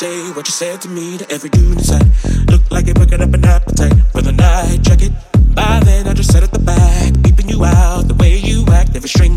say what you said to me to every dude inside. Look like you're picking up an appetite for the night. Check it. By then, I just sat at the back, peeping you out the way you act. Every string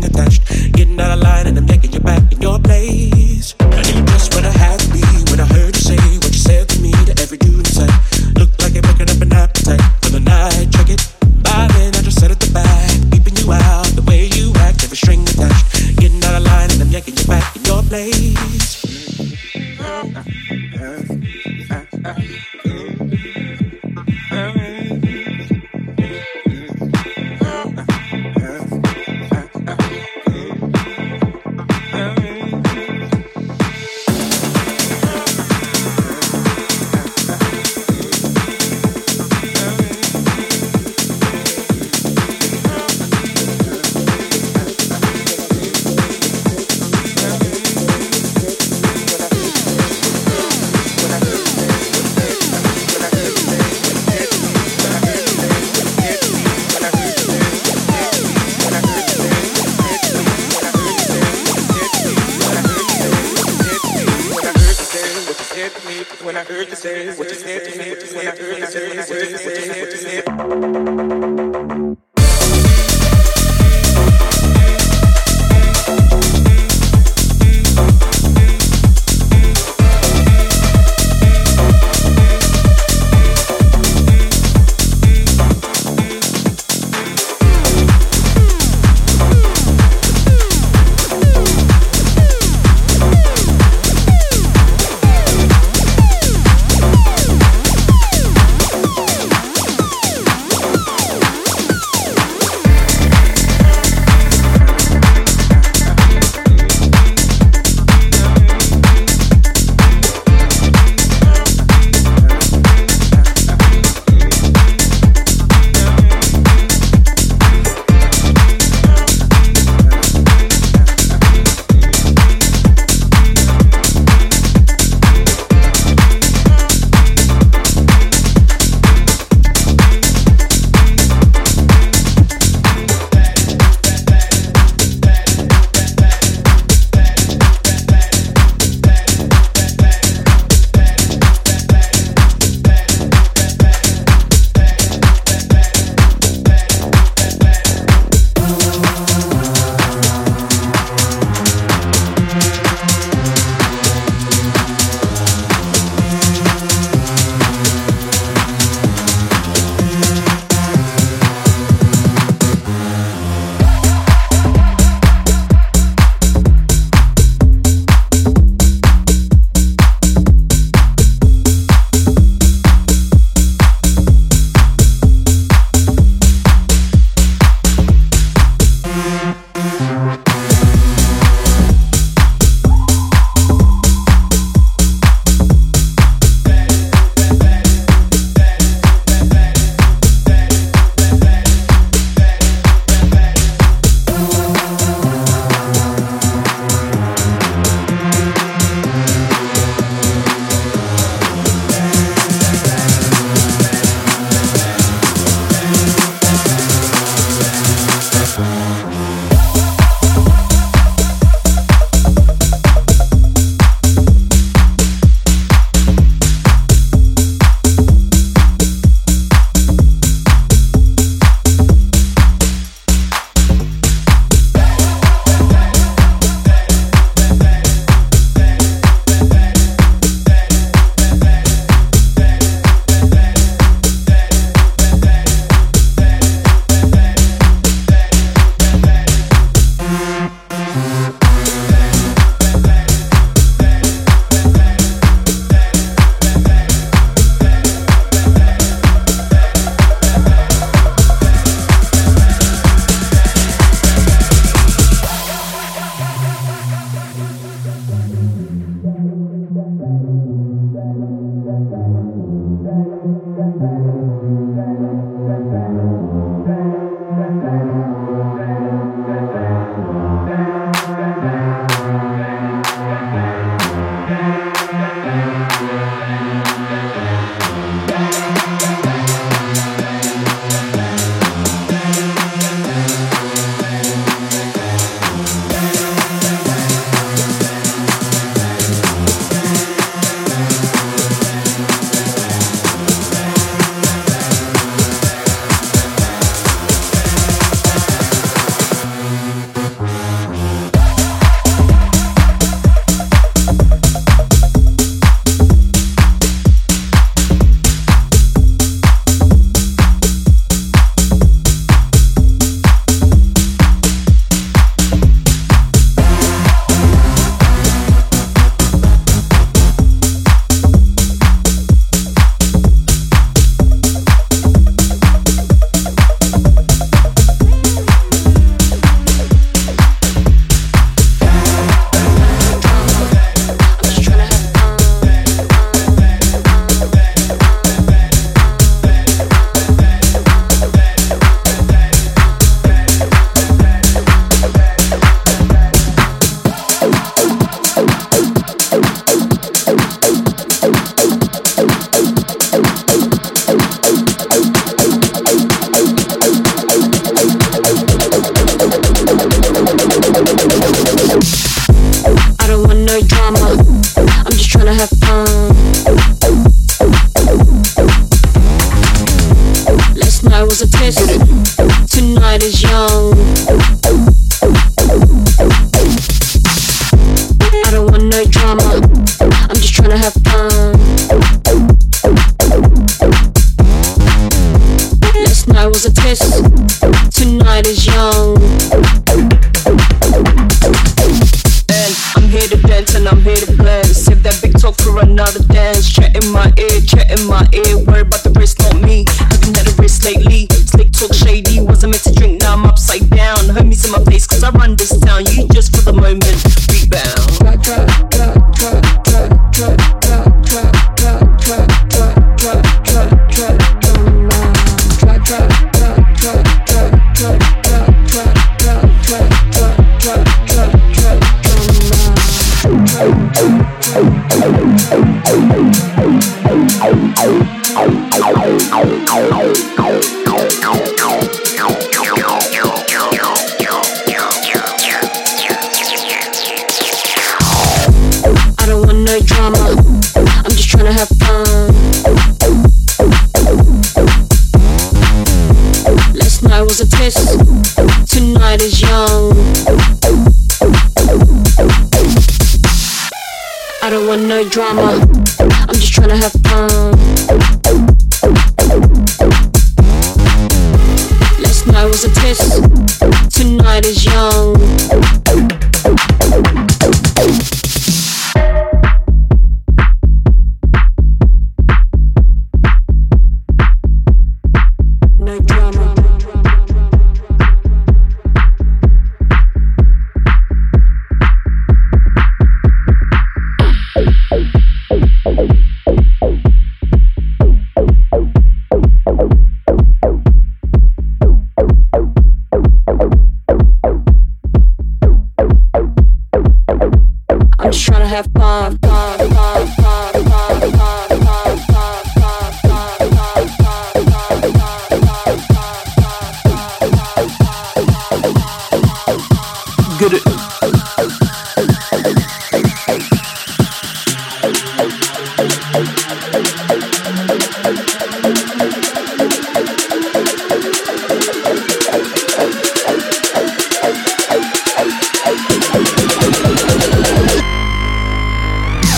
drama.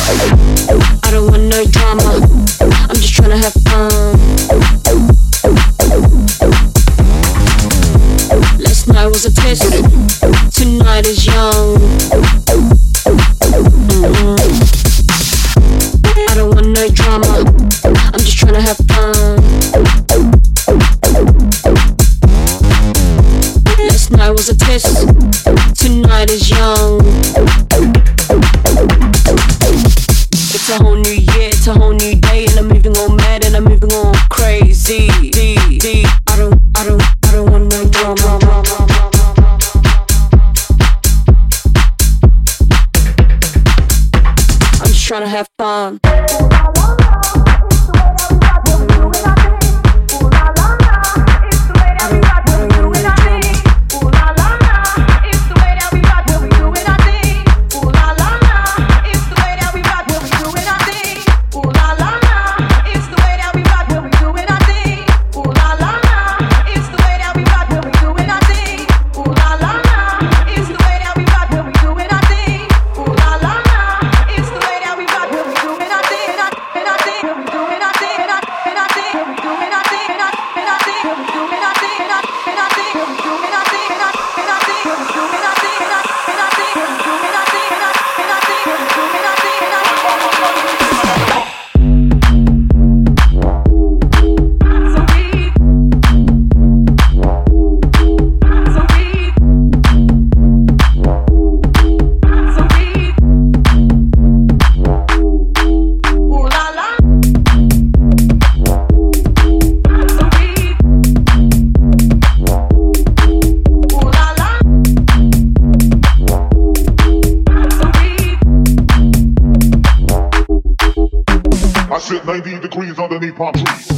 I don't want no drama. I'm just trying to have fun. Last night was a test. Tonight is young. Mm-hmm. I don't want no drama. I'm just trying to have fun. Last night was a test. Tonight is young. It's a whole new year, it's a whole new day, and I'm moving on mad and I'm moving on crazy. D, D, I don't, I don't. 90 degrees underneath palm trees.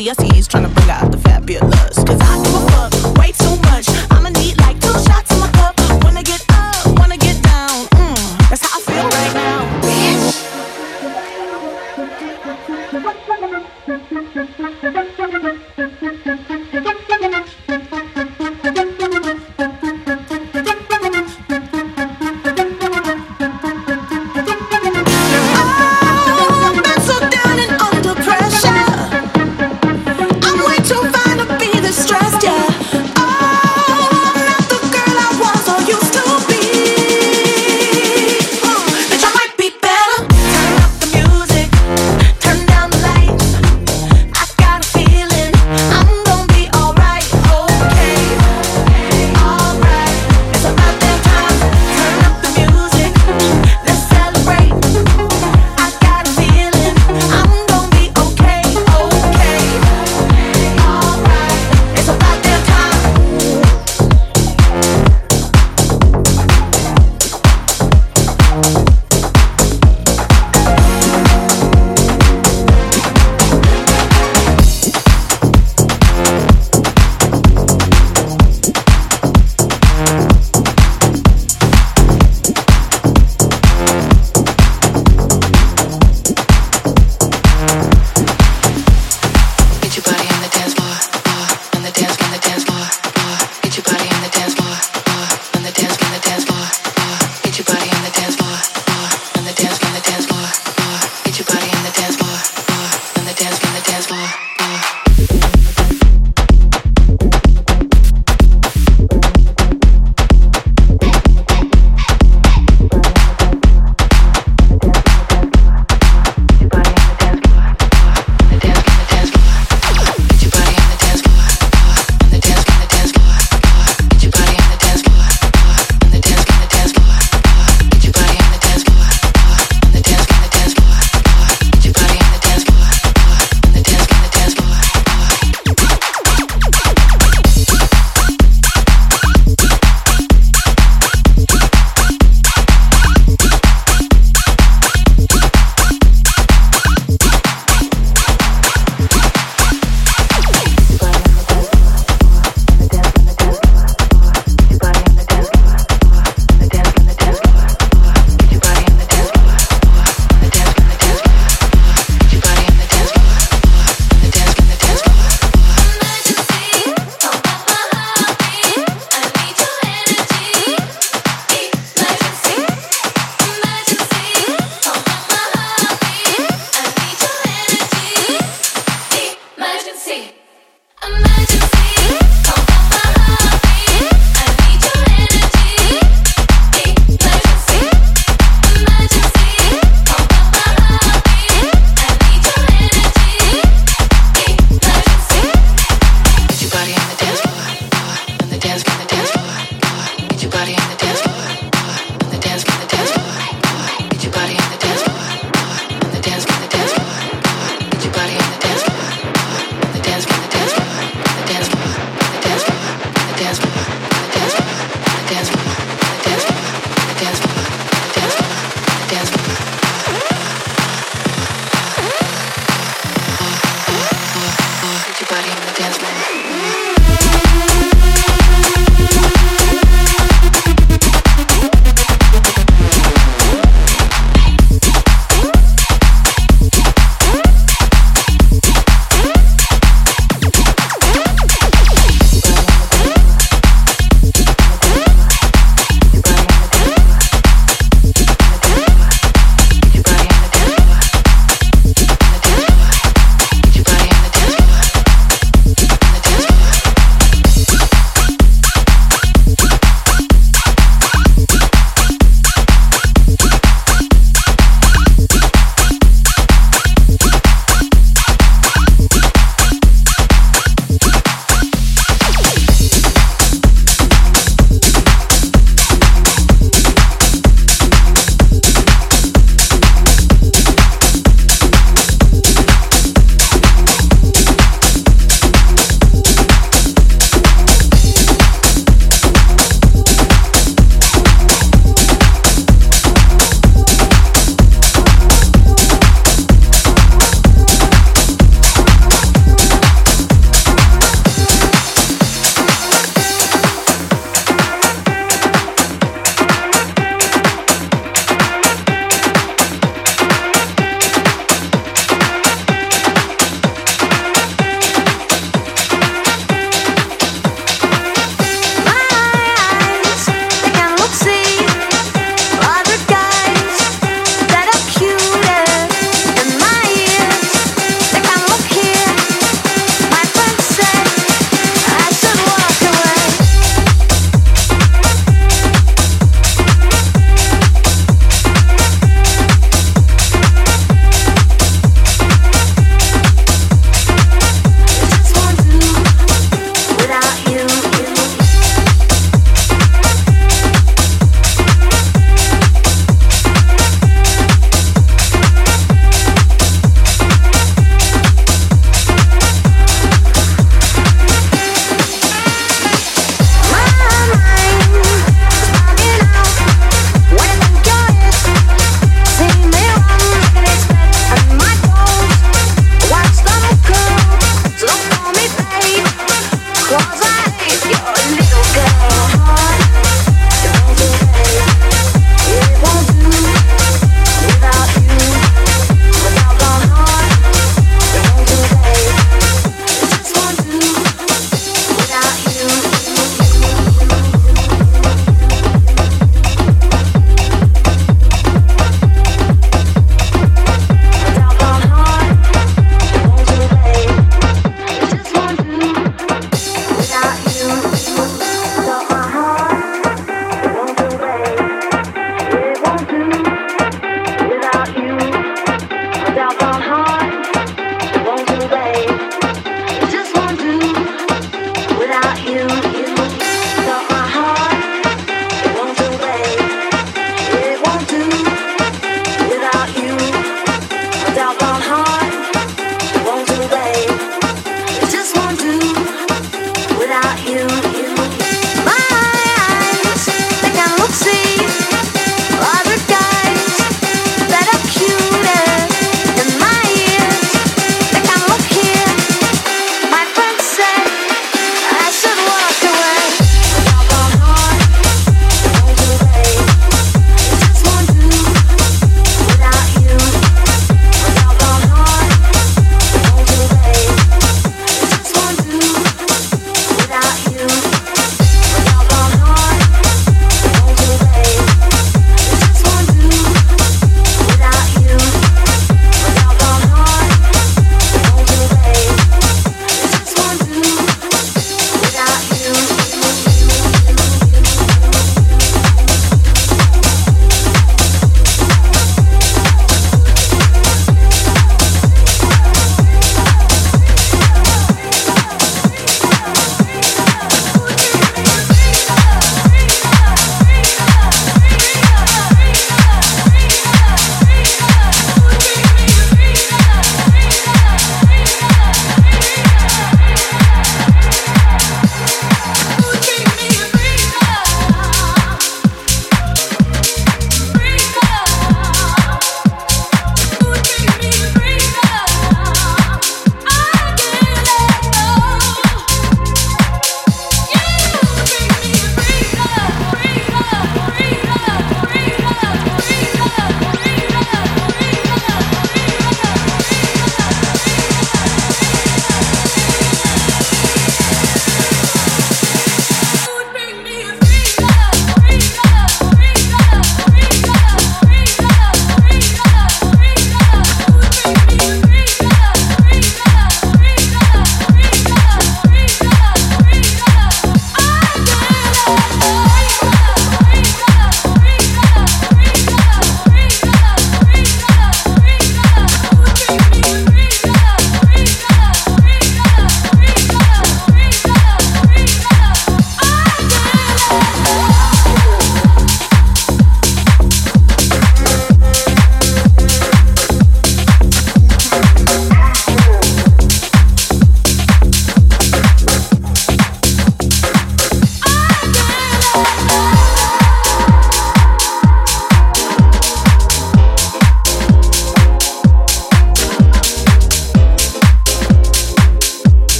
TICs, trying to bring out the fabulous.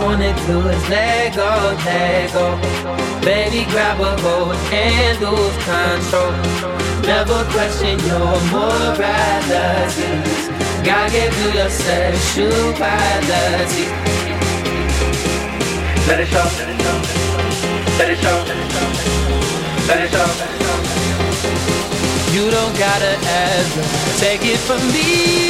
Wanna do is let go, let go. Baby, grab a hold and lose control. Never question your morality. God gave you your sexuality. Let it show, let it show, let it show, let it show. You don't gotta ever take it from me.